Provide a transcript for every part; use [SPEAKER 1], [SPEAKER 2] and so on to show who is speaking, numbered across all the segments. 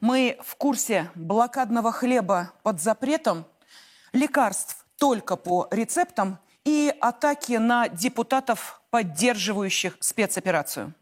[SPEAKER 1] Мы в курсе блокадного хлеба под запретом, лекарств только по рецептам и атаки на депутатов, поддерживающих спецоперацию.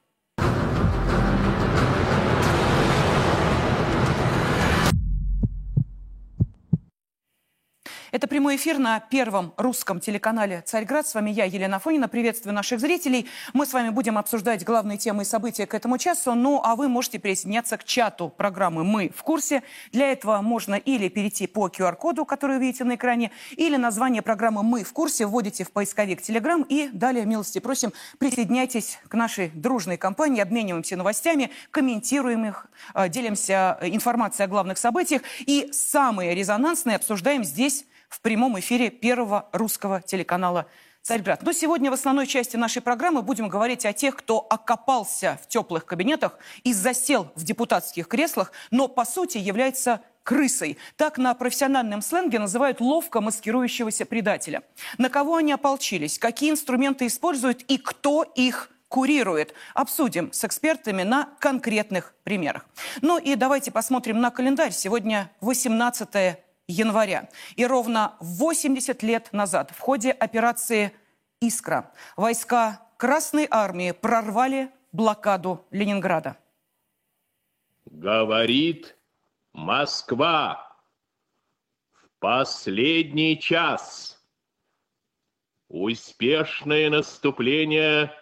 [SPEAKER 1] Это прямой эфир на первом русском телеканале «Царьград». С вами я, Елена Фонина. Приветствую наших зрителей. Мы с вами будем обсуждать главные темы и события к этому часу. Ну, а вы можете присоединяться к чату программы «Мы в курсе». Для этого можно или перейти по QR-коду, который вы видите на экране, или название программы «Мы в курсе» вводите в поисковик Telegram и далее, милости просим, присоединяйтесь к нашей дружной компании, обмениваемся новостями, комментируем их, э, делимся информацией о главных событиях и самые резонансные обсуждаем здесь, в прямом эфире первого русского телеканала «Царьград». Но сегодня в основной части нашей программы будем говорить о тех, кто окопался в теплых кабинетах и засел в депутатских креслах, но по сути является крысой. Так на профессиональном сленге называют ловко маскирующегося предателя. На кого они ополчились, какие инструменты используют и кто их курирует. Обсудим с экспертами на конкретных примерах. Ну и давайте посмотрим на календарь. Сегодня 18 января. И ровно 80 лет назад в ходе операции «Искра» войска Красной Армии прорвали блокаду Ленинграда.
[SPEAKER 2] Говорит Москва в последний час. Успешное наступление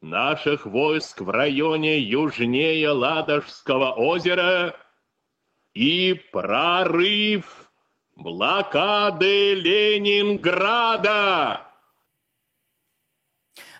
[SPEAKER 2] наших войск в районе южнее Ладожского озера и прорыв блокады Ленинграда.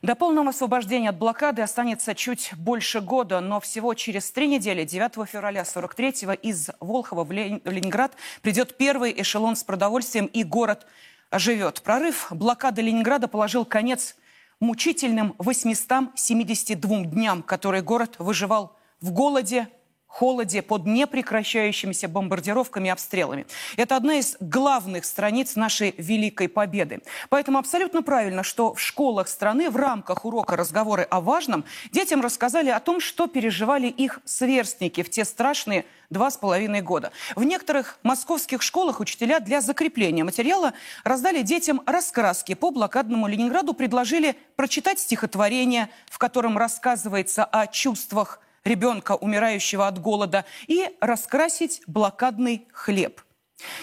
[SPEAKER 1] До полного освобождения от блокады останется чуть больше года, но всего через три недели, 9 февраля 43-го, из Волхова в Ленинград придет первый эшелон с продовольствием, и город оживет. Прорыв блокады Ленинграда положил конец мучительным 872 дням, которые город выживал в голоде, холоде, под непрекращающимися бомбардировками и обстрелами. Это одна из главных страниц нашей великой победы. Поэтому абсолютно правильно, что в школах страны в рамках урока «Разговоры о важном» детям рассказали о том, что переживали их сверстники в те страшные два с половиной года. В некоторых московских школах учителя для закрепления материала раздали детям раскраски по блокадному Ленинграду, предложили прочитать стихотворение, в котором рассказывается о чувствах ребенка, умирающего от голода, и раскрасить блокадный хлеб.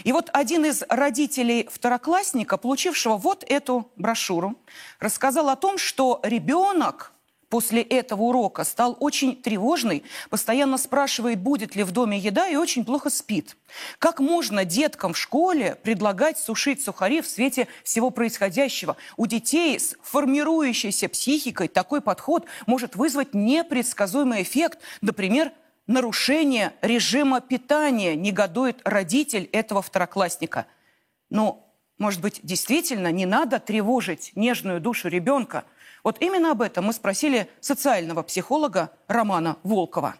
[SPEAKER 1] И вот один из родителей второклассника, получившего вот эту брошюру, рассказал о том, что ребенок после этого урока стал очень тревожный, постоянно спрашивает, будет ли в доме еда и очень плохо спит. Как можно деткам в школе предлагать сушить сухари в свете всего происходящего? У детей с формирующейся психикой такой подход может вызвать непредсказуемый эффект, например, нарушение режима питания, негодует родитель этого второклассника. Но, может быть, действительно не надо тревожить нежную душу ребенка – вот именно об этом мы спросили социального психолога Романа Волкова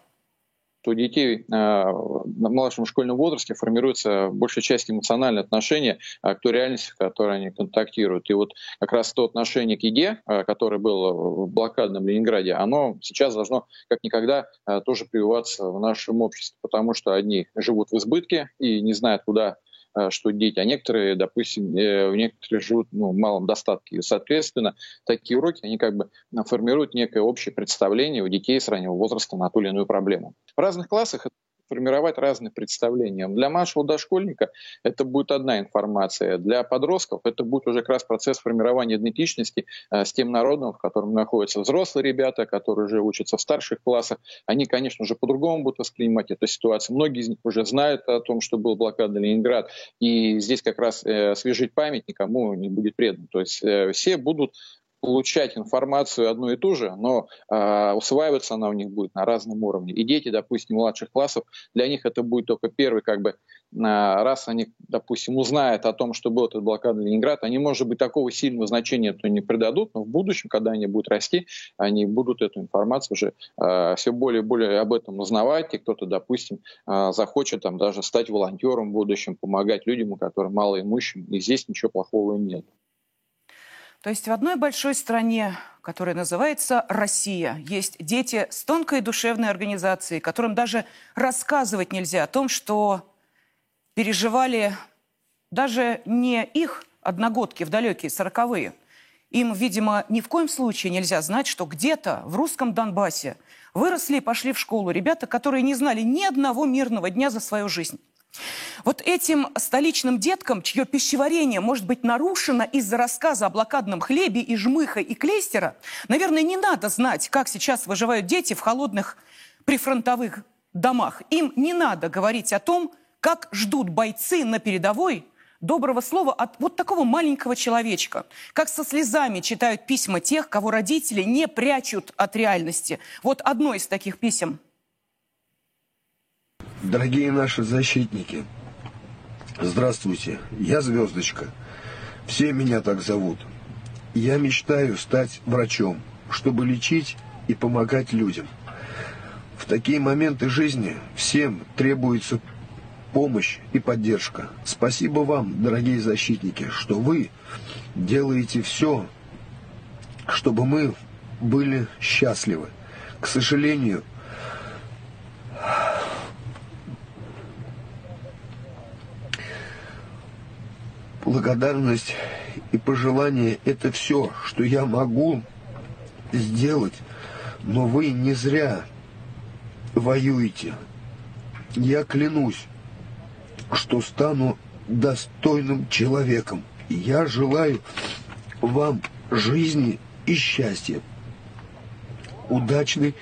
[SPEAKER 3] у детей на младшем школьном возрасте формируется большая часть эмоциональное отношение к той реальности, в которой они контактируют. И вот как раз то отношение к еде, которое было в блокадном Ленинграде, оно сейчас должно как никогда тоже прививаться в нашем обществе, потому что одни живут в избытке и не знают, куда Э, что дети, а некоторые, допустим, э, некоторые живут ну, в малом достатке. И, соответственно, такие уроки, они как бы формируют некое общее представление у детей с раннего возраста на ту или иную проблему. В разных классах формировать разные представления. Для младшего дошкольника это будет одна информация. Для подростков это будет уже как раз процесс формирования идентичности э, с тем народом, в котором находятся взрослые ребята, которые уже учатся в старших классах. Они, конечно же, по-другому будут воспринимать эту ситуацию. Многие из них уже знают о том, что был блокада Ленинград. И здесь как раз э, освежить память никому не будет предан. То есть э, все будут получать информацию одну и ту же, но э, усваиваться она у них будет на разном уровне. И дети, допустим, младших классов, для них это будет только первый, как бы, э, раз они, допустим, узнают о том, что был этот блокада Ленинграда, они, может быть, такого сильного значения то не придадут, но в будущем, когда они будут расти, они будут эту информацию уже э, все более и более об этом узнавать, и кто-то, допустим, э, захочет там даже стать волонтером в будущем, помогать людям, у которых малоимущим, и здесь ничего плохого нет.
[SPEAKER 1] То есть в одной большой стране, которая называется Россия, есть дети с тонкой душевной организацией, которым даже рассказывать нельзя о том, что переживали даже не их одногодки в далекие сороковые. Им, видимо, ни в коем случае нельзя знать, что где-то в русском Донбассе выросли и пошли в школу ребята, которые не знали ни одного мирного дня за свою жизнь. Вот этим столичным деткам, чье пищеварение может быть нарушено из-за рассказа о блокадном хлебе и жмыха и клейстера, наверное, не надо знать, как сейчас выживают дети в холодных прифронтовых домах. Им не надо говорить о том, как ждут бойцы на передовой доброго слова от вот такого маленького человечка. Как со слезами читают письма тех, кого родители не прячут от реальности. Вот одно из таких писем –
[SPEAKER 4] Дорогие наши защитники, здравствуйте, я Звездочка. Все меня так зовут. Я мечтаю стать врачом, чтобы лечить и помогать людям. В такие моменты жизни всем требуется помощь и поддержка. Спасибо вам, дорогие защитники, что вы делаете все, чтобы мы были счастливы. К сожалению, благодарность и пожелание – это все, что я могу сделать. Но вы не зря воюете. Я клянусь, что стану достойным человеком. Я желаю вам жизни и счастья. Удачный.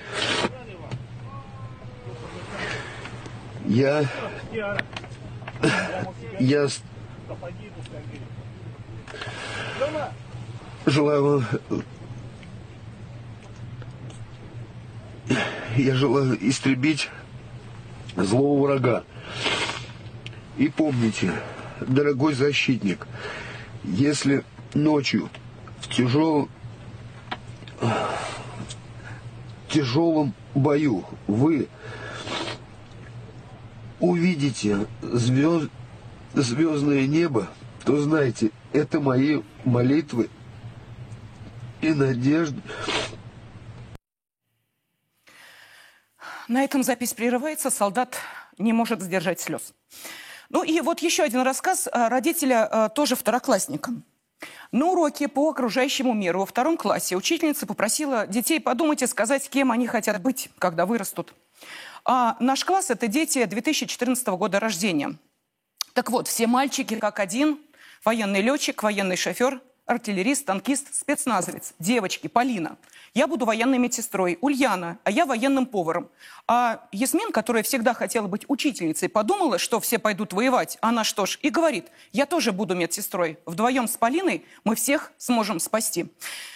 [SPEAKER 4] Я... Я Желаю Я желаю истребить злого врага. И помните, дорогой защитник, если ночью в тяжелом, тяжелом бою вы увидите звезд, звездное небо, то знайте, это мои молитвы и надежды.
[SPEAKER 1] На этом запись прерывается. Солдат не может сдержать слез. Ну и вот еще один рассказ родителя э, тоже второклассника. На уроке по окружающему миру во втором классе учительница попросила детей подумать и сказать, кем они хотят быть, когда вырастут. А наш класс – это дети 2014 года рождения. Так вот, все мальчики как один – Военный летчик, военный шофер, артиллерист, танкист, спецназовец. Девочки, Полина. Я буду военной медсестрой. Ульяна, а я военным поваром. А Ясмин, которая всегда хотела быть учительницей, подумала, что все пойдут воевать. Она что ж, и говорит, я тоже буду медсестрой. Вдвоем с Полиной мы всех сможем спасти.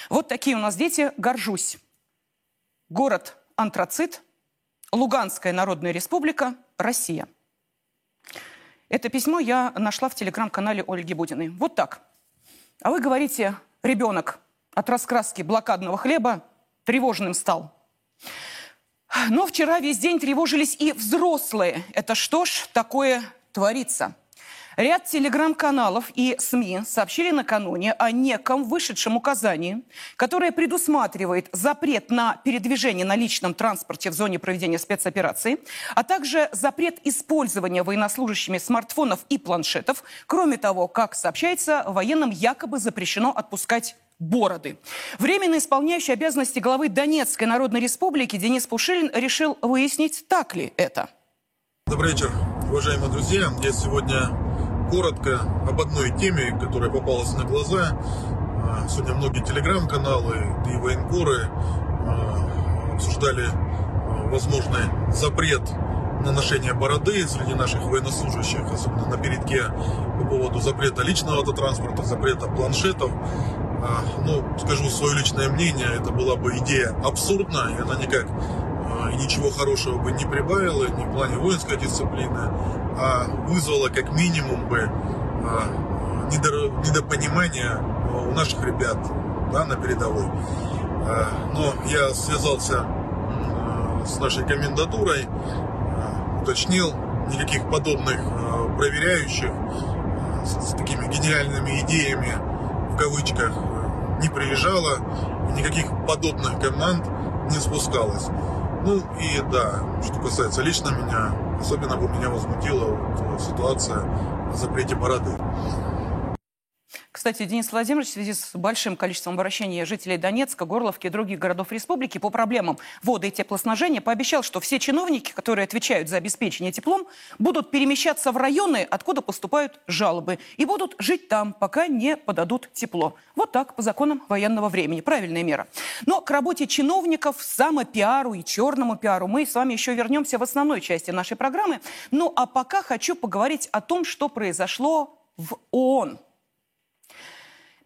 [SPEAKER 1] Вот такие у нас дети. Горжусь. Город Антрацит, Луганская Народная Республика, Россия. Это письмо я нашла в телеграм-канале Ольги Будиной. Вот так. А вы говорите, ребенок от раскраски блокадного хлеба тревожным стал. Но вчера весь день тревожились и взрослые. Это что ж такое творится? Ряд телеграм-каналов и СМИ сообщили накануне о неком вышедшем указании, которое предусматривает запрет на передвижение на личном транспорте в зоне проведения спецоперации, а также запрет использования военнослужащими смартфонов и планшетов. Кроме того, как сообщается, военным якобы запрещено отпускать бороды. Временно исполняющий обязанности главы Донецкой Народной Республики Денис Пушилин решил выяснить, так ли это.
[SPEAKER 5] Добрый вечер, уважаемые друзья. Я сегодня коротко об одной теме, которая попалась на глаза. А, сегодня многие телеграм-каналы и военкоры а, обсуждали а, возможный запрет на ношение бороды среди наших военнослужащих, особенно на передке по поводу запрета личного автотранспорта, запрета планшетов. Ну, скажу свое личное мнение, это была бы идея абсурдная, и она никак и ничего хорошего бы не прибавила ни в плане воинской дисциплины, а вызвала как минимум бы а, недопонимание у наших ребят да, на передовой. А, но я связался с нашей комендатурой, а, уточнил, никаких подобных проверяющих с такими гениальными идеями в кавычках не приезжала, никаких подобных команд не спускалось. Ну и да, что касается лично меня, особенно бы меня возмутила вот ситуация о запрете бороды.
[SPEAKER 1] Кстати, Денис Владимирович в связи с большим количеством обращений жителей Донецка, Горловки и других городов республики по проблемам воды и теплоснабжения пообещал, что все чиновники, которые отвечают за обеспечение теплом, будут перемещаться в районы, откуда поступают жалобы, и будут жить там, пока не подадут тепло. Вот так, по законам военного времени. Правильная мера. Но к работе чиновников, самопиару и черному пиару мы с вами еще вернемся в основной части нашей программы. Ну а пока хочу поговорить о том, что произошло в ООН.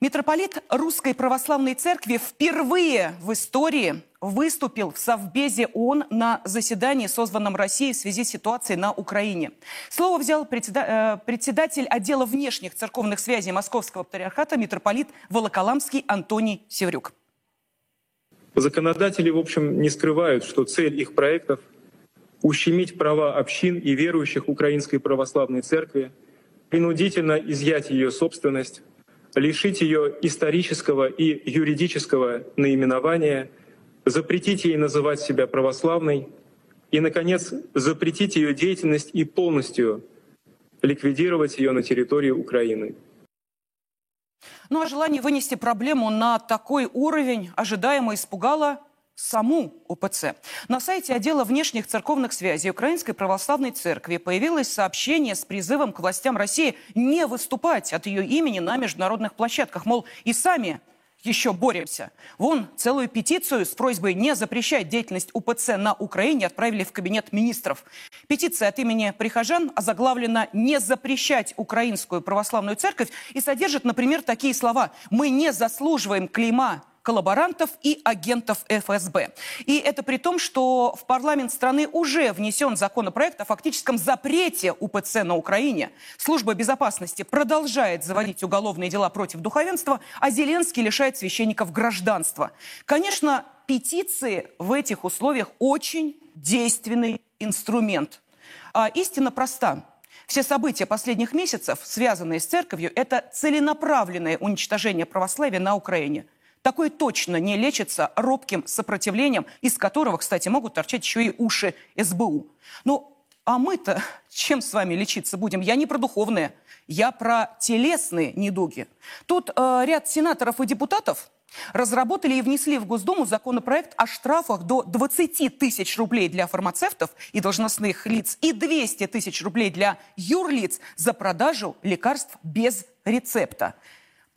[SPEAKER 1] Митрополит Русской Православной Церкви впервые в истории выступил в Совбезе ООН на заседании, созванном Россией в связи с ситуацией на Украине. Слово взял э, председатель отдела внешних церковных связей Московского патриархата митрополит Волоколамский Антоний Севрюк.
[SPEAKER 6] Законодатели, в общем, не скрывают, что цель их проектов – ущемить права общин и верующих Украинской Православной Церкви, принудительно изъять ее собственность, лишить ее исторического и юридического наименования, запретить ей называть себя православной и, наконец, запретить ее деятельность и полностью ликвидировать ее на территории Украины.
[SPEAKER 1] Ну а желание вынести проблему на такой уровень ожидаемо испугало саму УПЦ. На сайте отдела внешних церковных связей Украинской Православной Церкви появилось сообщение с призывом к властям России не выступать от ее имени на международных площадках. Мол, и сами еще боремся. Вон целую петицию с просьбой не запрещать деятельность УПЦ на Украине отправили в кабинет министров. Петиция от имени прихожан озаглавлена «Не запрещать Украинскую православную церковь» и содержит, например, такие слова «Мы не заслуживаем клейма коллаборантов и агентов ФСБ. И это при том, что в парламент страны уже внесен законопроект о фактическом запрете УПЦ на Украине. Служба безопасности продолжает заводить уголовные дела против духовенства, а Зеленский лишает священников гражданства. Конечно, петиции в этих условиях очень действенный инструмент. А истина проста. Все события последних месяцев, связанные с церковью, это целенаправленное уничтожение православия на Украине – Такое точно не лечится робким сопротивлением, из которого, кстати, могут торчать еще и уши СБУ. Ну, а мы-то чем с вами лечиться будем? Я не про духовные, я про телесные недуги. Тут э, ряд сенаторов и депутатов разработали и внесли в Госдуму законопроект о штрафах до 20 тысяч рублей для фармацевтов и должностных лиц и 200 тысяч рублей для юрлиц за продажу лекарств без рецепта.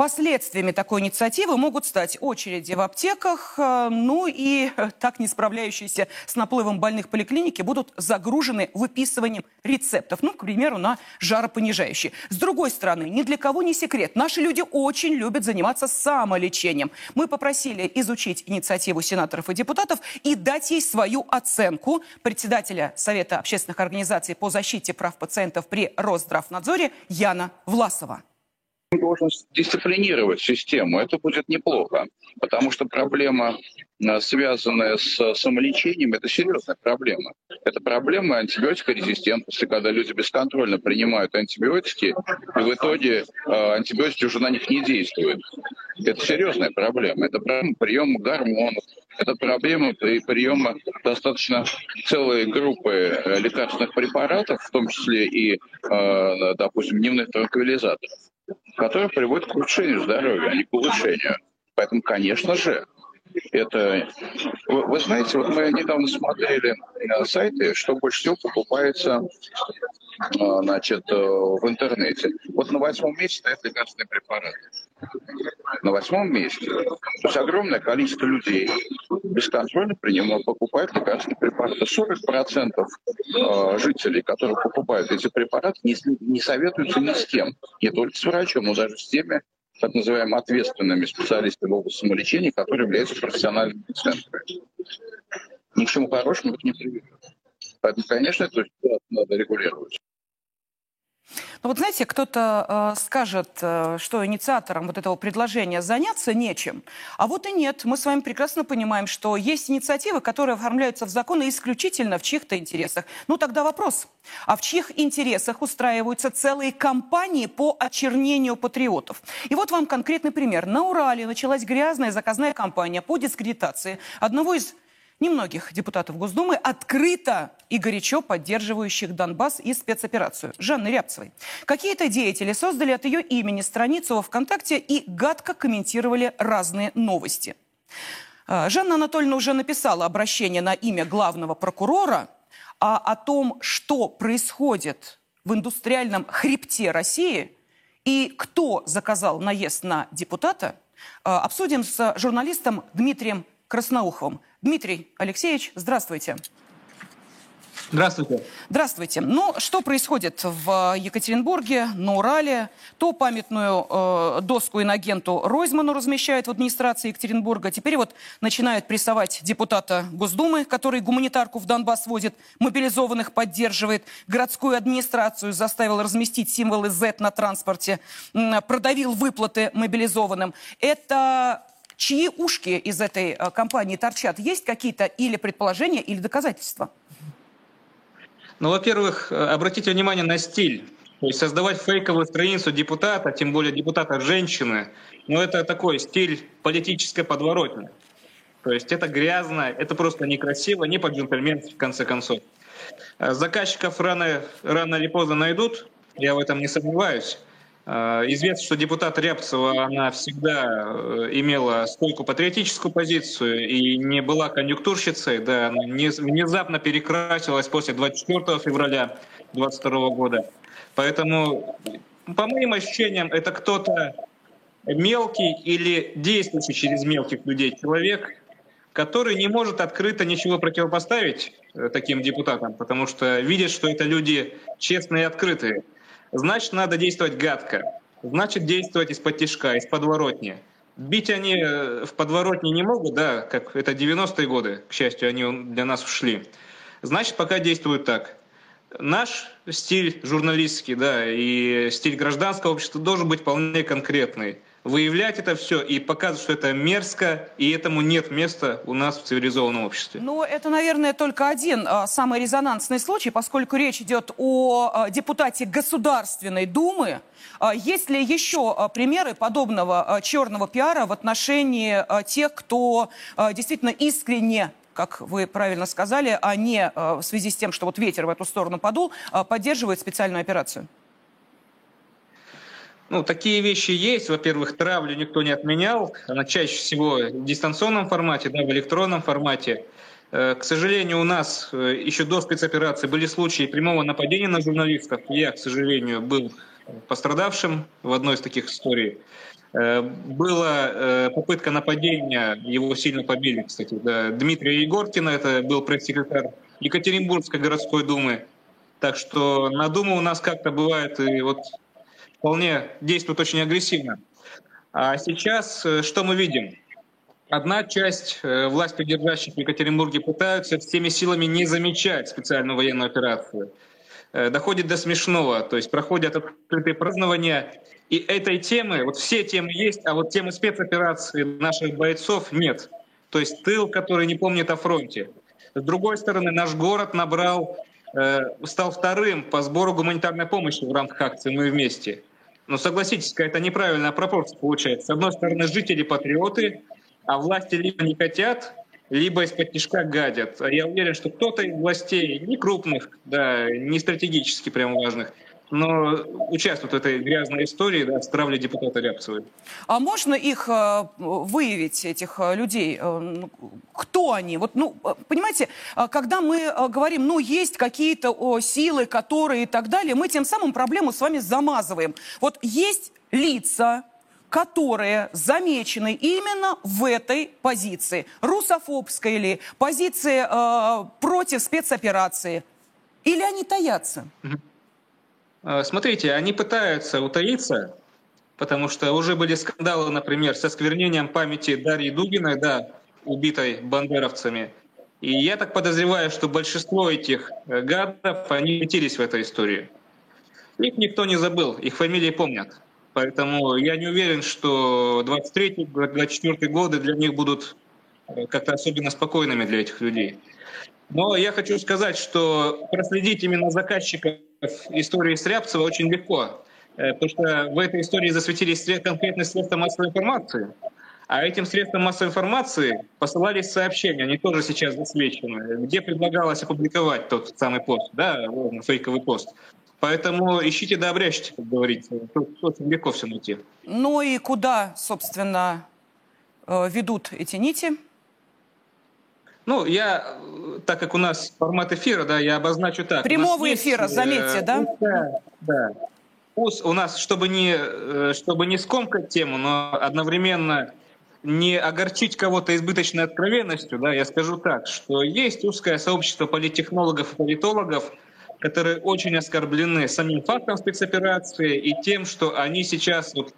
[SPEAKER 1] Последствиями такой инициативы могут стать очереди в аптеках, э, ну и э, так не справляющиеся с наплывом больных поликлиники будут загружены выписыванием рецептов, ну, к примеру, на жаропонижающие. С другой стороны, ни для кого не секрет, наши люди очень любят заниматься самолечением. Мы попросили изучить инициативу сенаторов и депутатов и дать ей свою оценку председателя Совета общественных организаций по защите прав пациентов при Росздравнадзоре Яна Власова
[SPEAKER 7] должен дисциплинировать систему. Это будет неплохо, потому что проблема, э, связанная с самолечением, это серьезная проблема. Это проблема антибиотикорезистентности, когда люди бесконтрольно принимают антибиотики, и в итоге э, антибиотики уже на них не действуют. Это серьезная проблема. Это проблема приема гормонов, это проблема приема достаточно целой группы э, лекарственных препаратов, в том числе и, допустим, дневных транквилизаторов которое приводит к улучшению здоровья, а не к улучшению. Поэтому, конечно же, это... Вы, вы знаете, вот мы недавно смотрели на сайты, что больше всего покупается а, значит, э, в интернете. Вот на восьмом месте стоят лекарственные препараты. На восьмом месте. То есть огромное количество людей бесконтрольно принимают, покупают лекарственные препараты. 40% а, жителей, которые покупают эти препараты, не, не советуются ни с кем. Не только с врачом, но даже с теми, так называемыми ответственными специалистами в области самолечения, которые являются профессиональными центрами. Ни к чему хорошему это не приведет. Поэтому, конечно, эту ситуацию надо регулировать.
[SPEAKER 1] Ну вот знаете, кто-то э, скажет, э, что инициатором вот этого предложения заняться нечем, а вот и нет. Мы с вами прекрасно понимаем, что есть инициативы, которые оформляются в законы исключительно в чьих-то интересах. Ну тогда вопрос, а в чьих интересах устраиваются целые кампании по очернению патриотов? И вот вам конкретный пример. На Урале началась грязная заказная кампания по дискредитации одного из немногих депутатов Госдумы, открыто и горячо поддерживающих Донбасс и спецоперацию Жанны Рябцевой. Какие-то деятели создали от ее имени страницу во ВКонтакте и гадко комментировали разные новости. А, Жанна Анатольевна уже написала обращение на имя главного прокурора, а о том, что происходит в индустриальном хребте России и кто заказал наезд на депутата, а, обсудим с журналистом Дмитрием Красноуховым. Дмитрий Алексеевич, здравствуйте.
[SPEAKER 8] Здравствуйте.
[SPEAKER 1] Здравствуйте. Ну, что происходит в Екатеринбурге, на Урале? То памятную э, доску инагенту Ройзману размещают в администрации Екатеринбурга. Теперь вот начинают прессовать депутата Госдумы, который гуманитарку в Донбасс возит, мобилизованных поддерживает. Городскую администрацию заставил разместить символы Z на транспорте, продавил выплаты мобилизованным. Это чьи ушки из этой э, компании торчат? Есть какие-то или предположения, или доказательства?
[SPEAKER 8] Ну, во-первых, э, обратите внимание на стиль. То есть создавать фейковую страницу депутата, тем более депутата женщины, ну это такой стиль политической подворотни. То есть это грязно, это просто некрасиво, не по-джентльменски в конце концов. Э, заказчиков рано, рано или поздно найдут, я в этом не сомневаюсь. Э, известно, что депутат Рябцева, она всегда э, имела стойкую патриотическую позицию и не была конъюнктурщицей, да, она внезапно перекрасилась после 24 февраля 22 года. Поэтому, по моим ощущениям, это кто-то мелкий или действующий через мелких людей человек, который не может открыто ничего противопоставить э, таким депутатам, потому что видит, что это люди честные и открытые. Значит, надо действовать гадко. Значит, действовать из-под тяжка, из подворотни. Бить они э, в подворотне не могут, да, как это 90-е годы, к счастью, они для нас ушли. Значит, пока действуют так. Наш стиль журналистский, да, и стиль гражданского общества должен быть вполне конкретный выявлять это все и показывать, что это мерзко, и этому нет места у нас в цивилизованном обществе.
[SPEAKER 1] Ну, это, наверное, только один а, самый резонансный случай, поскольку речь идет о а, депутате Государственной Думы. А, есть ли еще а, примеры подобного а, черного пиара в отношении а, тех, кто а, действительно искренне как вы правильно сказали, а не а, в связи с тем, что вот ветер в эту сторону подул, а, поддерживает специальную операцию?
[SPEAKER 8] Ну, такие вещи есть. Во-первых, травлю никто не отменял. Она чаще всего в дистанционном формате, да, в электронном формате. Э, к сожалению, у нас э, еще до спецоперации были случаи прямого нападения на журналистов. Я, к сожалению, был пострадавшим в одной из таких историй. Э, была попытка нападения, его сильно побили, кстати, да, Дмитрия Егоркина, это был пресс-секретарь Екатеринбургской городской думы. Так что на Думу у нас как-то бывает и вот вполне действует очень агрессивно. А сейчас э, что мы видим? Одна часть э, власть придержащих в Екатеринбурге пытаются всеми силами не замечать специальную военную операцию. Э, доходит до смешного, то есть проходят открытые празднования. И этой темы, вот все темы есть, а вот темы спецоперации наших бойцов нет. То есть тыл, который не помнит о фронте. С другой стороны, наш город набрал, стал вторым по сбору гуманитарной помощи в рамках акции «Мы вместе». Но согласитесь, какая-то неправильная пропорция получается. С одной стороны, жители патриоты, а власти либо не хотят, либо из-под тяжка гадят. А я уверен, что кто-то из властей, не крупных, да, не стратегически прямо важных, но участвуют в этой грязной истории да, с травлей депутата Рябцевой.
[SPEAKER 1] А можно их э, выявить, этих э, людей? Э, ну, кто они? Вот, ну, понимаете, когда мы говорим, ну, есть какие-то силы, которые и так далее, мы тем самым проблему с вами замазываем. Вот есть лица, которые замечены именно в этой позиции. Русофобской или позиции э, против спецоперации. Или они таятся? Mm-hmm.
[SPEAKER 8] Э, смотрите, они пытаются утаиться, потому что уже были скандалы, например, со сквернением памяти Дарьи Дугиной, да, убитой бандеровцами. И я так подозреваю, что большинство этих э, гадов, они метились в этой истории. Их никто не забыл, их фамилии помнят. Поэтому я не уверен, что 23-24 годы для них будут э, как-то особенно спокойными для этих людей. Но я хочу сказать, что проследить именно заказчика истории Срябцева очень легко. Э, потому что в этой истории засветились конкретные средства массовой информации. А этим средствам массовой информации посылались сообщения, они тоже сейчас засвечены, где предлагалось опубликовать тот самый пост, да, фейковый пост. Поэтому ищите да обрящите, как говорится. Тут очень легко все найти.
[SPEAKER 1] Ну и куда, собственно, э, ведут эти нити?
[SPEAKER 8] Ну, я, так как у нас формат эфира, да, я обозначу так.
[SPEAKER 1] Прямого эфира, есть, заметьте, э, да?
[SPEAKER 8] Да, да. У нас, чтобы не, э, чтобы не скомкать тему, но одновременно не огорчить кого-то избыточной откровенностью, да, я скажу так, что есть узкое сообщество политтехнологов и политологов, которые очень оскорблены самим фактом спецоперации и тем, что они сейчас, вот,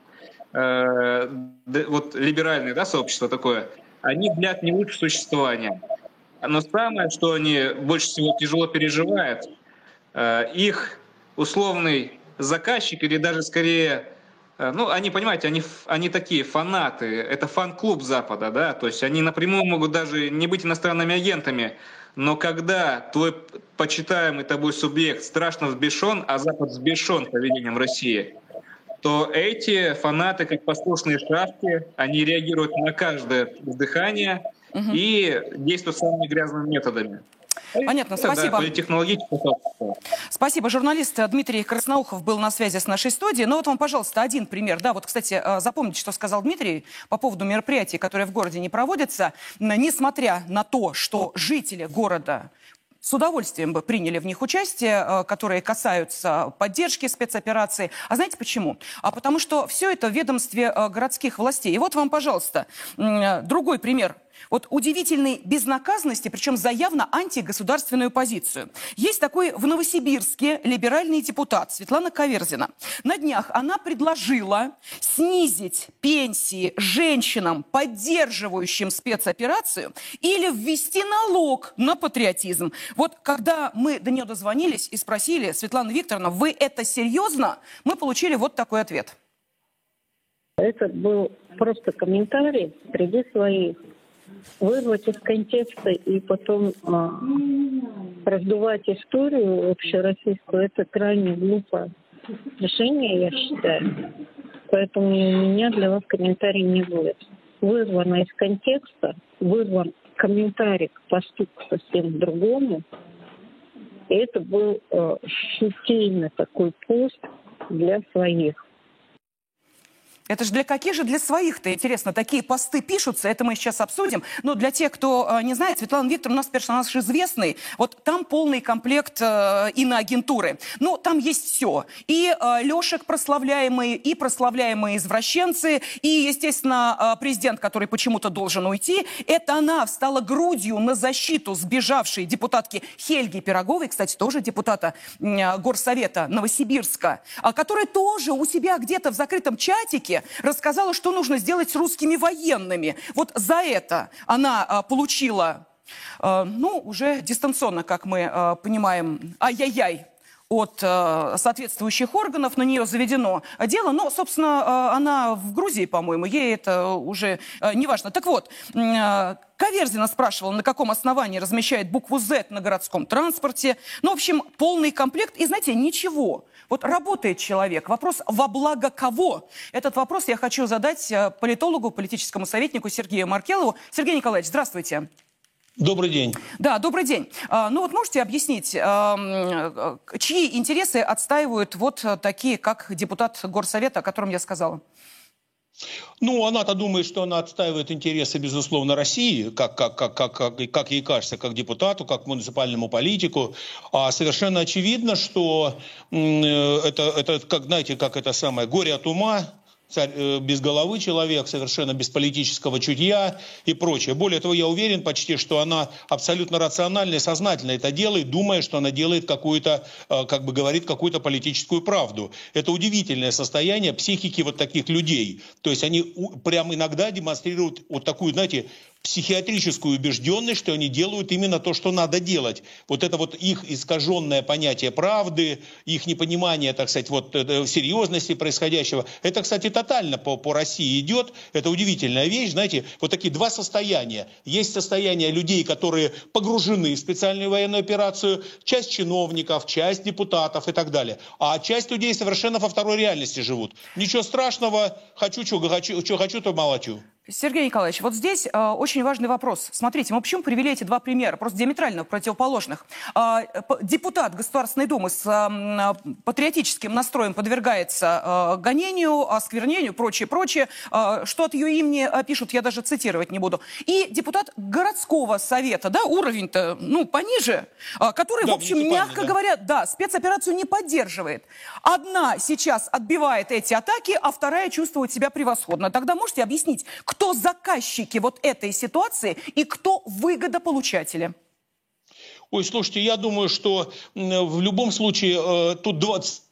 [SPEAKER 8] э, вот либеральное да, сообщество такое, они длят не лучше существования. Но самое, что они больше всего тяжело переживают, э, их условный заказчик или даже скорее э, ну, они, понимаете, они, они такие фанаты, это фан-клуб Запада, да, то есть они напрямую могут даже не быть иностранными агентами, но когда твой почитаемый тобой субъект страшно взбешен, а Запад взбешен поведением России, то эти фанаты, как послушные шашки, они реагируют на каждое вздыхание угу. и действуют самыми грязными методами.
[SPEAKER 1] Понятно, спасибо. Да, спасибо. Журналист Дмитрий Красноухов был на связи с нашей студией. Ну вот вам, пожалуйста, один пример. Да, вот, кстати, э, запомните, что сказал Дмитрий по поводу мероприятий, которые в городе не проводятся. Несмотря на то, что жители города с удовольствием бы приняли в них участие, э, которые касаются поддержки спецоперации. А знаете почему? А потому что все это в ведомстве э, городских властей. И вот вам, пожалуйста, другой пример вот удивительной безнаказанности, причем за явно антигосударственную позицию. Есть такой в Новосибирске либеральный депутат Светлана Каверзина. На днях она предложила снизить пенсии женщинам, поддерживающим спецоперацию, или ввести налог на патриотизм. Вот когда мы до нее дозвонились и спросили, Светлана Викторовна, вы это серьезно? Мы получили вот такой ответ.
[SPEAKER 9] Это был просто комментарий среди своих вырвать из контекста и потом а, раздувать историю общероссийскую, это крайне глупое решение, я считаю. Поэтому у меня для вас комментарий не будет. Вырвано из контекста, вырван комментарий к посту совсем другому. И это был э, шутейный такой пост для своих.
[SPEAKER 1] Это же для каких же для своих-то, интересно, такие посты пишутся, это мы сейчас обсудим. Но для тех, кто э, не знает, Светлана Викторовна у нас персонаж известный. Вот там полный комплект э, иноагентуры. Ну, там есть все. И э, Лешек прославляемый, и прославляемые извращенцы, и, естественно, э, президент, который почему-то должен уйти. Это она встала грудью на защиту сбежавшей депутатки Хельги Пироговой, кстати, тоже депутата э, Горсовета Новосибирска, э, которая тоже у себя где-то в закрытом чатике Америке рассказала, что нужно сделать с русскими военными. Вот за это она а, получила, а, ну, уже дистанционно, как мы а, понимаем, ай-яй-яй, от соответствующих органов, на нее заведено дело. Но, собственно, она в Грузии, по-моему, ей это уже не важно. Так вот, э, Каверзина спрашивала, на каком основании размещает букву Z на городском транспорте. Ну, в общем, полный комплект. И, знаете, ничего. Вот работает человек. Вопрос во благо кого? Этот вопрос я хочу задать э, политологу, политическому советнику Сергею Маркелову. Сергей Николаевич, здравствуйте.
[SPEAKER 10] Добрый день.
[SPEAKER 1] Да, добрый день. А, ну вот можете объяснить, э, чьи интересы отстаивают вот такие, как депутат Горсовета, о котором я сказала?
[SPEAKER 10] Ну, она-то думает, что она отстаивает интересы, безусловно, России, как, как, как, как, как, как ей кажется, как депутату, как муниципальному политику. А совершенно очевидно, что э, это, это, как, знаете, как это самое, горе от ума, царь э, без головы человек, совершенно без политического чутья и прочее. Более того, я уверен почти, что она абсолютно рационально и сознательно это делает, думая, что она делает какую-то, э, как бы говорит, какую-то политическую правду. Это удивительное состояние психики вот таких людей. То есть они прямо иногда демонстрируют вот такую, знаете, психиатрическую убежденность, что они делают именно то, что надо делать. Вот это вот их искаженное понятие правды, их непонимание, так сказать, вот э, серьезности происходящего. Это, кстати, тотально по, по России идет. Это удивительная вещь. Знаете, вот такие два состояния. Есть состояние людей, которые погружены в специальную военную операцию, часть чиновников, часть депутатов и так далее. А часть людей совершенно во второй реальности живут. Ничего страшного, хочу, что хочу, что хочу, то молчу.
[SPEAKER 1] Сергей Николаевич, вот здесь э, очень важный вопрос. Смотрите, мы почему привели эти два примера, просто диаметрально противоположных. Э, депутат Государственной Думы с э, патриотическим настроем подвергается э, гонению, осквернению, прочее, прочее. Э, что от ее имени э, пишут, я даже цитировать не буду. И депутат городского совета, да, уровень-то, ну, пониже, э, который, да, в общем, мягко да. говоря, да, спецоперацию не поддерживает. Одна сейчас отбивает эти атаки, а вторая чувствует себя превосходно. Тогда можете объяснить, кто заказчики вот этой ситуации и кто выгодополучатели?
[SPEAKER 10] Ой, слушайте, я думаю, что в любом случае э, тут 20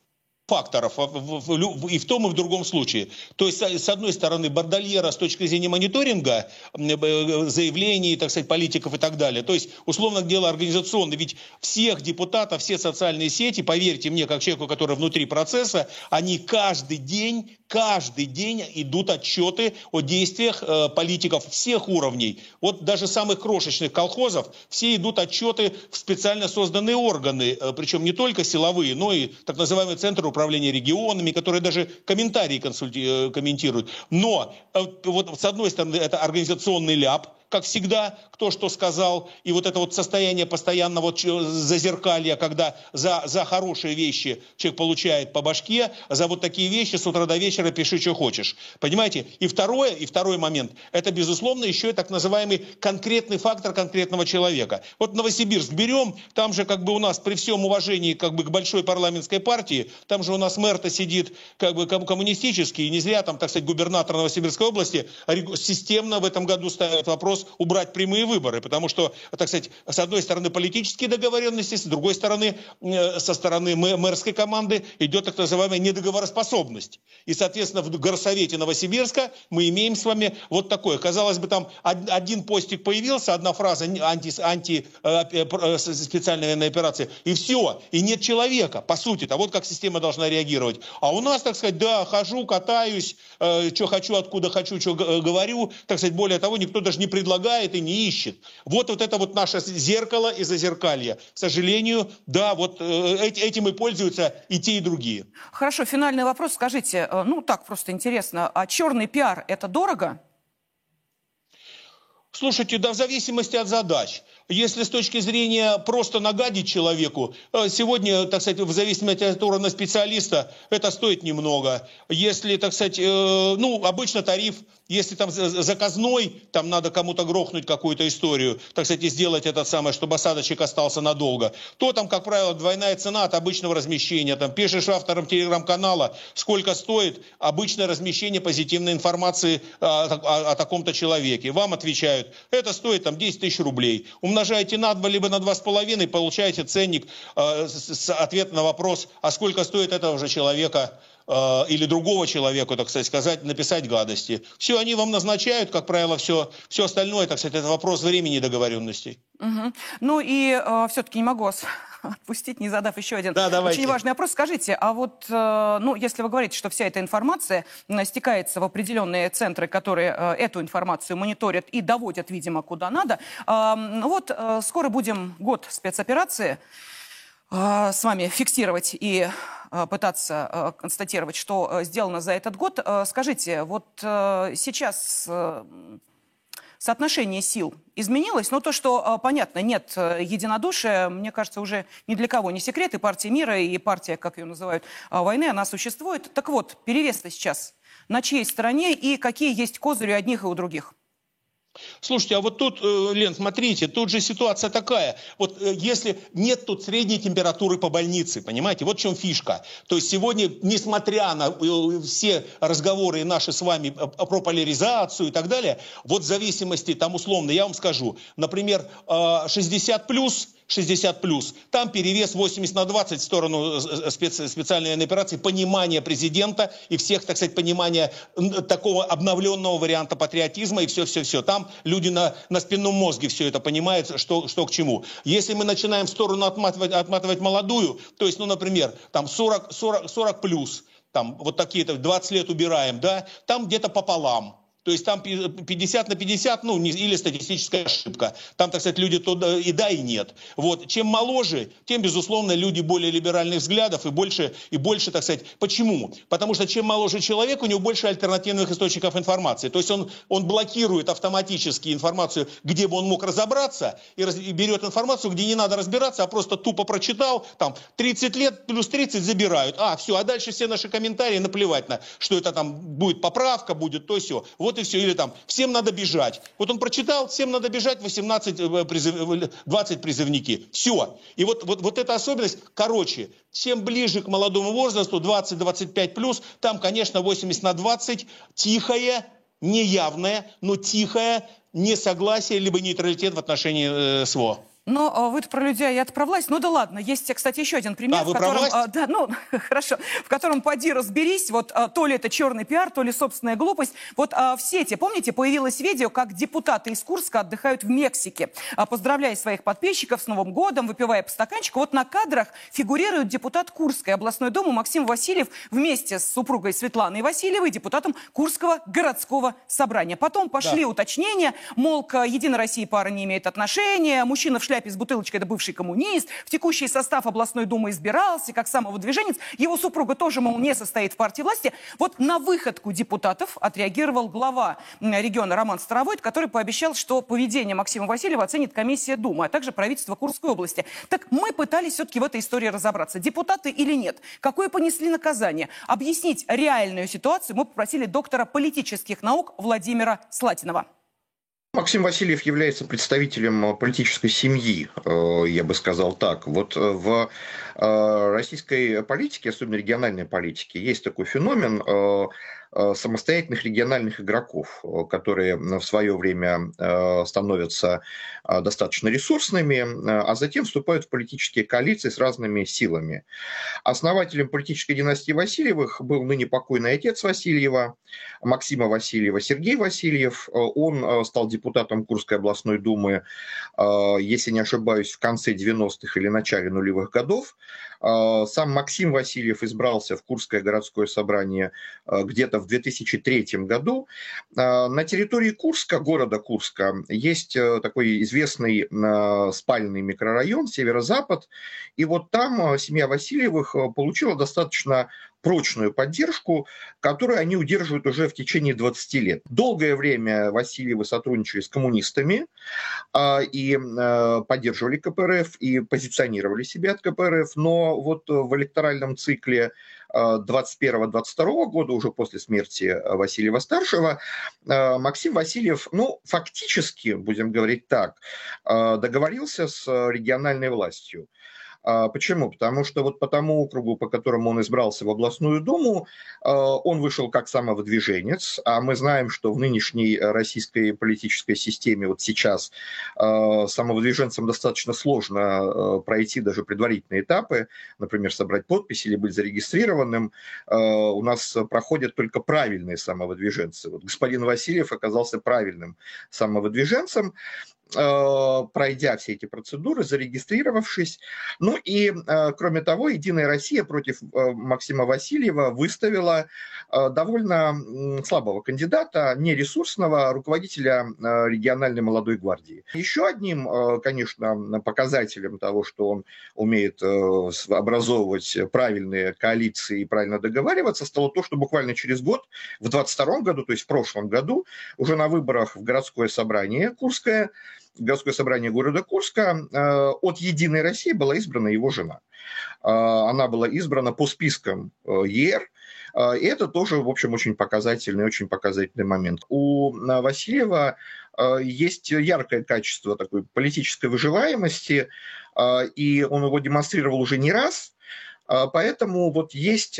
[SPEAKER 10] факторов и в том, и в другом случае. То есть, с одной стороны, бордольера с точки зрения мониторинга, э, заявлений, так сказать, политиков и так далее. То есть, условно дело организационно. Ведь всех депутатов, все социальные сети, поверьте мне, как человеку, который внутри процесса, они каждый день, каждый день идут отчеты о действиях э, политиков всех уровней. Вот даже самых крошечных колхозов, все идут отчеты в специально созданные органы, э, причем не только силовые, но и так называемый Центр управления регионами, которые даже комментарии консульти... Э, комментируют. Но э, вот с одной стороны это организационный ляп, как всегда, кто что сказал, и вот это вот состояние постоянного вот зазеркалья, когда за, за хорошие вещи человек получает по башке, за вот такие вещи с утра до вечера пиши, что хочешь. Понимаете? И второе, и второй момент, это, безусловно, еще и так называемый конкретный фактор конкретного человека. Вот Новосибирск берем, там же как бы у нас при всем уважении как бы к большой парламентской партии, там же у нас мэр-то сидит как бы коммунистический, и не зря там, так сказать, губернатор Новосибирской области системно в этом году ставит вопрос убрать прямые выборы, потому что, так сказать, с одной стороны политические договоренности, с другой стороны, э, со стороны мэрской команды идет так называемая недоговороспособность. И, соответственно, в горсовете Новосибирска мы имеем с вами вот такое. Казалось бы, там один постик появился, одна фраза анти, анти э, э, специальной военной операции, и все, и нет человека, по сути А вот как система должна реагировать. А у нас, так сказать, да, хожу, катаюсь, что хочу, откуда хочу, что говорю, так сказать, более того, никто даже не предлагает предлагает и не ищет. Вот, вот это вот наше зеркало и зазеркалье. К сожалению, да, вот э, этим и пользуются и те, и другие.
[SPEAKER 1] Хорошо, финальный вопрос. Скажите, э, ну так просто интересно, а черный пиар – это дорого?
[SPEAKER 10] Слушайте, да в зависимости от задач. Если с точки зрения просто нагадить человеку, э, сегодня, так сказать, в зависимости от уровня специалиста, это стоит немного. Если, так сказать, э, ну, обычно тариф, если там заказной, там надо кому-то грохнуть какую-то историю, так сказать, и сделать это самое, чтобы осадочек остался надолго, то там, как правило, двойная цена от обычного размещения. Там пишешь авторам телеграм-канала, сколько стоит обычное размещение позитивной информации о, о, о таком-то человеке. Вам отвечают, это стоит там 10 тысяч рублей. Умножаете умножаете на 2, либо на 2,5, получаете ценник, э, с, ответ на вопрос, а сколько стоит этого же человека э, или другого человека, так сказать, написать гадости. Все, они вам назначают, как правило, все, все остальное, так сказать, это вопрос времени и договоренностей.
[SPEAKER 1] Угу. Ну и э, все-таки не могу отпустить, не задав еще один да, очень важный вопрос. Скажите, а вот, э, ну, если вы говорите, что вся эта информация стекается в определенные центры, которые э, эту информацию мониторят и доводят, видимо, куда надо, э, вот э, скоро будем год спецоперации с вами фиксировать и э, пытаться э, констатировать, что сделано за этот год. Скажите, вот сейчас... Соотношение сил изменилось. Но то, что, а, понятно, нет единодушия, мне кажется, уже ни для кого не секрет. И партия мира, и партия, как ее называют, а, войны, она существует. Так вот, перевес-то сейчас на чьей стороне и какие есть козыри одних и у других?
[SPEAKER 10] Слушайте, а вот тут, э, Лен, смотрите, тут же ситуация такая. Вот э, если нет тут средней температуры по больнице, понимаете, вот в чем фишка. То есть сегодня, несмотря на э, все разговоры наши с вами про поляризацию и так далее, вот в зависимости, там условно, я вам скажу, например, 60 плюс – 60 плюс. Там перевес 80 на 20 в сторону э, э, специ, специальной операции, понимание президента и всех, так сказать, понимание такого обновленного варианта патриотизма и все-все-все. Там люди на, на спинном мозге все это понимают, что, что к чему. Если мы начинаем в сторону отматывать, отматывать молодую, то есть, ну, например, там 40, 40, 40 плюс, там вот такие, 20 лет убираем, да, там где-то пополам то есть там 50 на 50, ну, или статистическая ошибка. Там, так сказать, люди то и да, и нет. Вот. Чем моложе, тем, безусловно, люди более либеральных взглядов и больше, и больше, так сказать, почему? Потому что чем моложе человек, у него больше альтернативных источников информации. То есть он, он блокирует автоматически информацию, где бы он мог разобраться, и, раз, и берет информацию, где не надо разбираться, а просто тупо прочитал, там, 30 лет плюс 30 забирают. А, все, а дальше все наши комментарии наплевать на, что это там будет поправка, будет то все. Вот вот и все. Или там, всем надо бежать. Вот он прочитал, всем надо бежать, 18, э, призыв, 20 призывники. Все. И вот, вот, вот эта особенность, короче, чем ближе к молодому возрасту, 20-25 плюс, там, конечно, 80 на 20, тихое, неявное, но тихое несогласие, либо нейтралитет в отношении э, СВО.
[SPEAKER 1] Но а, вы про людей я отправлялась. Ну да ладно, есть, кстати, еще один пример,
[SPEAKER 10] а,
[SPEAKER 1] в котором, а, да, ну хорошо, в котором поди разберись, вот а, то ли это черный пиар, то ли собственная глупость. Вот а, в сети, помните, появилось видео, как депутаты из Курска отдыхают в Мексике, а, поздравляя своих подписчиков с Новым годом, выпивая по стаканчику. Вот на кадрах фигурирует депутат Курской областной думы Максим Васильев вместе с супругой Светланой Васильевой, депутатом Курского городского собрания. Потом пошли да. уточнения, мол, к Единой России пара не имеет отношения, мужчина в шляпе с бутылочкой, это бывший коммунист, в текущий состав областной думы избирался, как самовыдвиженец. Его супруга тоже, мол, не состоит в партии власти. Вот на выходку депутатов отреагировал глава региона Роман Старовойт, который пообещал, что поведение Максима Васильева оценит комиссия Думы, а также правительство Курской области. Так мы пытались все-таки в этой истории разобраться, депутаты или нет, какое понесли наказание. Объяснить реальную ситуацию мы попросили доктора политических наук Владимира Слатинова.
[SPEAKER 11] Максим Васильев является представителем э, политической семьи, э, я бы сказал так. Вот э, в российской политике, особенно региональной политике, есть такой феномен самостоятельных региональных игроков, э, которые в свое время э, становятся достаточно ресурсными, а затем вступают в политические коалиции с разными силами. Основателем политической династии Васильевых был ныне покойный отец Васильева, Максима Васильева, Сергей Васильев. Он стал депутатом Курской областной думы, если не ошибаюсь, в конце 90-х или начале нулевых годов. Сам Максим Васильев избрался в Курское городское собрание где-то в 2003 году. А, на территории Курска, города Курска, есть э, такой известный а, спальный микрорайон, северо-запад, и вот там а, семья Васильевых получила достаточно прочную поддержку, которую они удерживают уже в течение 20 лет. Долгое время Васильевы сотрудничали с коммунистами и поддерживали КПРФ и позиционировали себя от КПРФ, но вот в электоральном цикле 21-22 года, уже после смерти Васильева-старшего, Максим Васильев, ну, фактически, будем говорить так, договорился с региональной властью. А, почему? Потому что вот по тому округу, по которому он избрался в областную думу, а, он вышел как самовыдвиженец, а мы знаем, что в нынешней российской политической системе вот сейчас а, самовыдвиженцам достаточно сложно пройти даже предварительные этапы, например, собрать подпись или быть зарегистрированным. У нас проходят только правильные самовыдвиженцы. Вот господин Васильев оказался правильным самовыдвиженцем. Э, пройдя все эти процедуры, зарегистрировавшись. Ну и, э, кроме того, «Единая Россия» против э, Максима Васильева выставила довольно слабого кандидата, нересурсного руководителя региональной молодой гвардии. Еще одним, конечно, показателем того, что он умеет образовывать правильные коалиции и правильно договариваться, стало то, что буквально через год, в 22 году, то есть в прошлом году, уже на выборах в городское собрание Курское, городское собрание города Курска, э, от «Единой России» была избрана его жена. Э, она была избрана по спискам э, ЕР, и это тоже, в общем, очень показательный, очень показательный момент. У Васильева есть яркое качество такой политической выживаемости, и он его демонстрировал уже не раз. Поэтому вот есть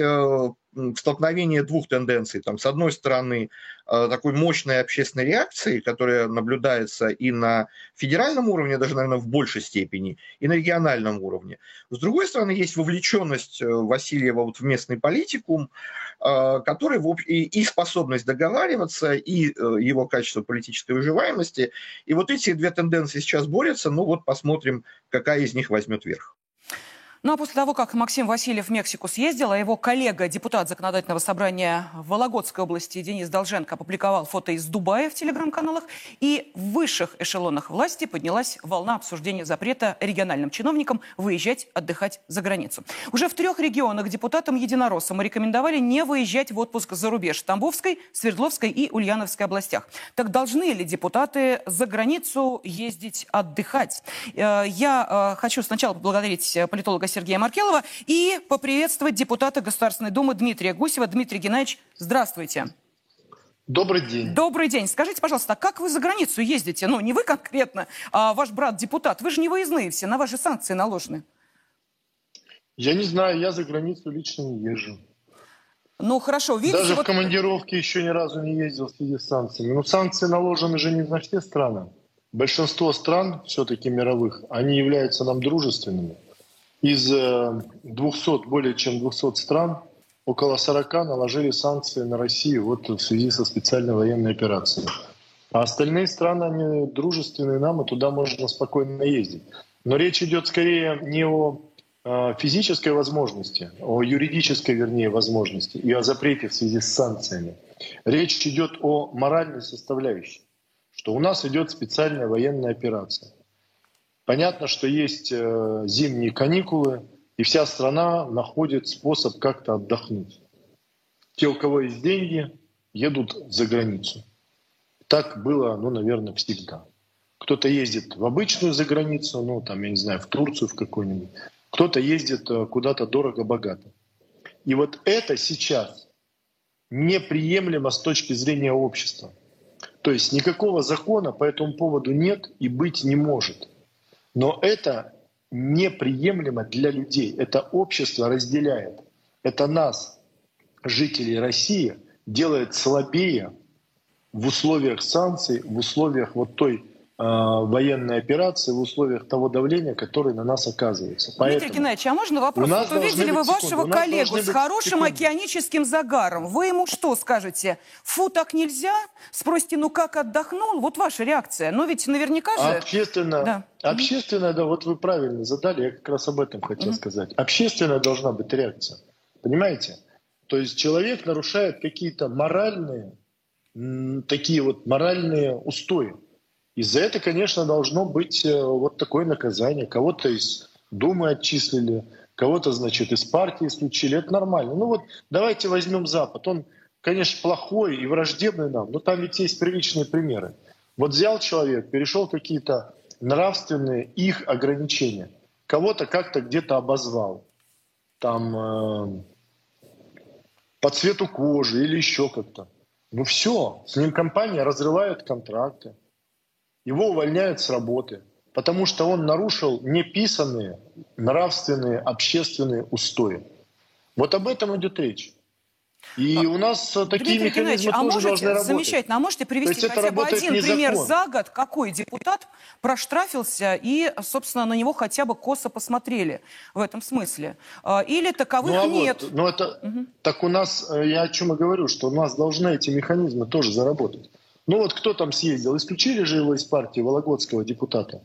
[SPEAKER 11] столкновение двух тенденций. Там, с одной стороны, э, такой мощной общественной реакции, которая наблюдается и на федеральном уровне, даже, наверное, в большей степени, и на региональном уровне. С другой стороны, есть вовлеченность э, Васильева вот в местный политикум, э, который и способность договариваться, и его качество политической выживаемости. И вот эти две тенденции сейчас борются. Ну вот посмотрим, какая из них возьмет верх.
[SPEAKER 1] Ну а после того, как Максим Васильев в Мексику съездил, а его коллега, депутат Законодательного собрания Вологодской области Денис Долженко опубликовал фото из Дубая в телеграм-каналах, и в высших эшелонах власти поднялась волна обсуждения запрета региональным чиновникам выезжать отдыхать за границу. Уже в трех регионах депутатам-единороссам рекомендовали не выезжать в отпуск за рубеж – Тамбовской, Свердловской и Ульяновской областях. Так должны ли депутаты за границу ездить отдыхать? Э, я э, хочу сначала поблагодарить политолога Сергея Маркелова и поприветствовать депутата Государственной Думы Дмитрия Гусева. Дмитрий Геннадьевич, здравствуйте.
[SPEAKER 12] Добрый день.
[SPEAKER 1] Добрый день. Скажите, пожалуйста, а как вы за границу ездите? Ну, не вы конкретно, а ваш брат-депутат. Вы же не выездные все, на ваши санкции наложены.
[SPEAKER 12] Я не знаю, я за границу лично не езжу.
[SPEAKER 1] Ну, хорошо, видите...
[SPEAKER 12] Даже
[SPEAKER 1] вот...
[SPEAKER 12] в командировке еще ни разу не ездил в связи с санкциями. Но санкции наложены же не на все страны. Большинство стран, все-таки мировых, они являются нам дружественными. Из 200, э, более чем 200 стран, около 40 наложили санкции на Россию вот в связи со специальной военной операцией. А остальные страны, они дружественные нам, и туда можно спокойно ездить. Но речь идет скорее не о э, физической возможности, о юридической, вернее, возможности и о запрете в связи с санкциями. Речь идет о моральной составляющей, что у нас идет специальная военная операция. Понятно, что есть э, зимние каникулы, и вся страна находит способ как-то отдохнуть. Те, у кого есть деньги, едут за границу. Так было, ну, наверное, всегда. Кто-то ездит в обычную заграницу, ну, там, я не знаю, в Турцию в какую-нибудь. Кто-то ездит э, куда-то дорого-богато. И вот это сейчас неприемлемо с точки зрения общества. То есть никакого закона по этому поводу нет и быть не может. Но это неприемлемо для людей. Это общество разделяет. Это нас, жителей России, делает слабее в условиях санкций, в условиях вот той военной операции в условиях того давления, которое на нас оказывается.
[SPEAKER 1] Поэтому Дмитрий Геннадьевич, а можно вопрос? Вот увидели вы вашего коллегу с хорошим секунду. океаническим загаром. Вы ему что скажете? Фу, так нельзя? Спросите, ну как отдохнул? Вот ваша реакция. Но ведь наверняка же...
[SPEAKER 12] Общественно, да, общественная, да, вот вы правильно задали, я как раз об этом хотел mm-hmm. сказать. Общественная должна быть реакция. Понимаете? То есть человек нарушает какие-то моральные, такие вот моральные устои. И за это, конечно, должно быть э, вот такое наказание. Кого-то из Думы отчислили, кого-то, значит, из партии исключили. Это нормально. Ну вот давайте возьмем Запад. Он, конечно, плохой и враждебный нам, но там ведь есть приличные примеры. Вот взял человек, перешел какие-то нравственные их ограничения. Кого-то как-то где-то обозвал. Там э, по цвету кожи или еще как-то. Ну все, с ним компания разрывает контракты его увольняют с работы, потому что он нарушил неписанные нравственные общественные устои. Вот об этом идет речь. И а, у нас э, такие Дмитрий механизмы а тоже можете, должны работать.
[SPEAKER 1] Замечательно. А можете привести хотя бы один пример за год, какой депутат проштрафился и, собственно, на него хотя бы косо посмотрели в этом смысле? А, или таковых ну, а нет?
[SPEAKER 12] Вот, ну это, угу. Так у нас, э, я о чем и говорю, что у нас должны эти механизмы тоже заработать. Ну вот кто там съездил? Исключили же его из партии, Вологодского депутата.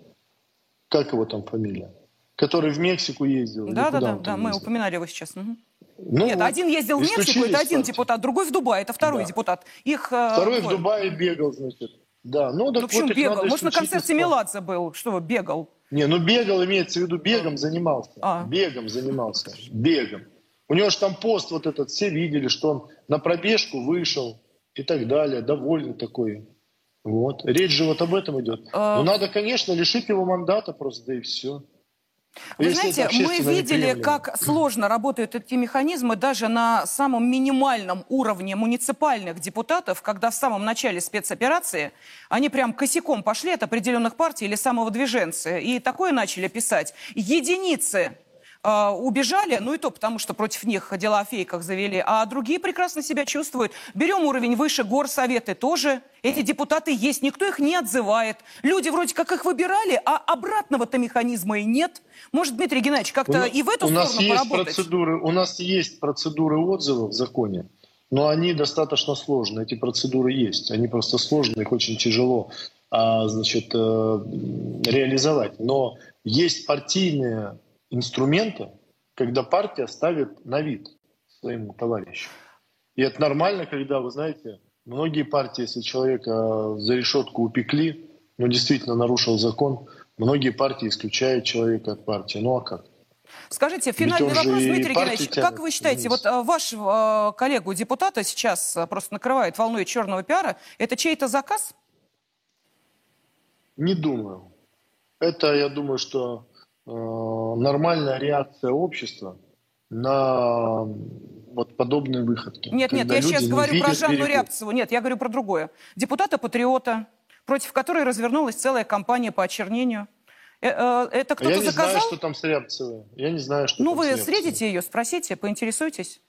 [SPEAKER 12] Как его там фамилия? Который в Мексику ездил.
[SPEAKER 1] Да, да, да, да, мы упоминали его сейчас. Угу. Ну, Нет, один ездил в Мексику, это один партии. депутат, другой в Дубае, это второй да. депутат. Их,
[SPEAKER 12] э, Второй в Дубае бегал, значит. Да, ну,
[SPEAKER 1] так ну почему вот бегал? Может, на концерте Меладзе был? Что, бегал?
[SPEAKER 12] Не, ну бегал имеется в виду, бегом занимался. А. Бегом занимался, бегом. У него же там пост вот этот, все видели, что он на пробежку вышел, и так далее, довольный такой. Вот. Речь же вот об этом идет. А... Ну, надо, конечно, лишить его мандата просто, да и все.
[SPEAKER 1] Вы
[SPEAKER 12] Если
[SPEAKER 1] знаете, мы видели, как сложно работают эти механизмы даже на самом минимальном уровне муниципальных депутатов, когда в самом начале спецоперации они прям косяком пошли от определенных партий или самого движенца. И такое начали писать. Единицы э, убежали, ну и то потому, что против них дела о фейках завели, а другие прекрасно себя чувствуют. Берем уровень выше, горсоветы тоже. Эти депутаты есть, никто их не отзывает. Люди вроде как их выбирали, а обратного-то механизма и нет. Может, Дмитрий Геннадьевич, как-то и в эту
[SPEAKER 12] у нас
[SPEAKER 1] сторону
[SPEAKER 12] есть
[SPEAKER 1] поработать?
[SPEAKER 12] процедуры, у нас есть процедуры отзывов в законе, но они достаточно сложны. Эти процедуры есть, они просто сложные, их очень тяжело, а, значит, э, реализовать. Но есть партийные инструменты, когда партия ставит на вид своему товарищу. И это нормально, когда, вы знаете, многие партии, если человека за решетку упекли, но действительно нарушил закон, многие партии исключают человека от партии. Ну а как?
[SPEAKER 1] Скажите, финальный вопрос, Дмитрий Геннадьевич, как вы считаете,
[SPEAKER 12] вниз.
[SPEAKER 1] вот э, вашего э, коллегу-депутата сейчас э, просто накрывает волной черного пиара, это чей-то заказ?
[SPEAKER 12] Не думаю. Это, я думаю, что нормальная реакция общества на вот подобные выходки.
[SPEAKER 1] Нет, нет, я сейчас
[SPEAKER 12] не
[SPEAKER 1] говорю про Жанну
[SPEAKER 12] перекуп.
[SPEAKER 1] Рябцеву. Нет, я говорю про другое. Депутата-патриота, против которой развернулась целая кампания по очернению. Э, э, Это кто-то
[SPEAKER 12] я не
[SPEAKER 1] заказал?
[SPEAKER 12] знаю, что там с Рябцевой. Я не знаю, что
[SPEAKER 1] Ну, вы
[SPEAKER 12] с Рябцевой.
[SPEAKER 1] встретите ее, спросите, поинтересуйтесь.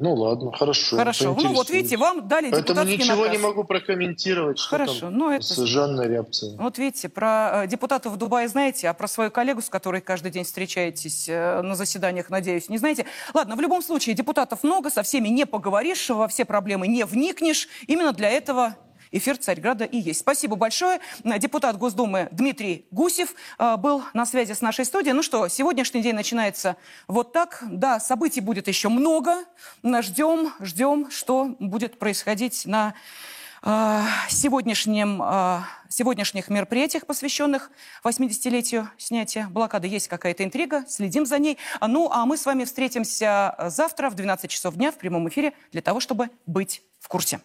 [SPEAKER 12] Ну, ладно, хорошо.
[SPEAKER 1] Хорошо. Ну, вот видите, вам дали
[SPEAKER 12] Поэтому ничего
[SPEAKER 1] наказ.
[SPEAKER 12] не могу прокомментировать, что
[SPEAKER 1] Хорошо,
[SPEAKER 12] там
[SPEAKER 1] ну, это-
[SPEAKER 12] с Жанной Рябцевой.
[SPEAKER 1] Вот видите, про э, депутатов в Дубае знаете, а про свою коллегу, с которой каждый день встречаетесь э, на заседаниях, надеюсь, не знаете. Ладно, в любом случае, депутатов много, со всеми не поговоришь, во все проблемы не вникнешь. Именно для этого эфир Царьграда и есть. Спасибо большое. Депутат Госдумы Дмитрий Гусев э, был на связи с нашей студией. Ну что, сегодняшний день начинается вот так. Да, событий будет еще много. Ждем, ждем, что будет происходить на э, сегодняшнем, э, сегодняшних мероприятиях, посвященных 80-летию снятия блокады. Есть какая-то интрига, следим за ней. Ну, а мы с вами встретимся завтра в 12 часов дня в прямом эфире для того, чтобы быть в курсе.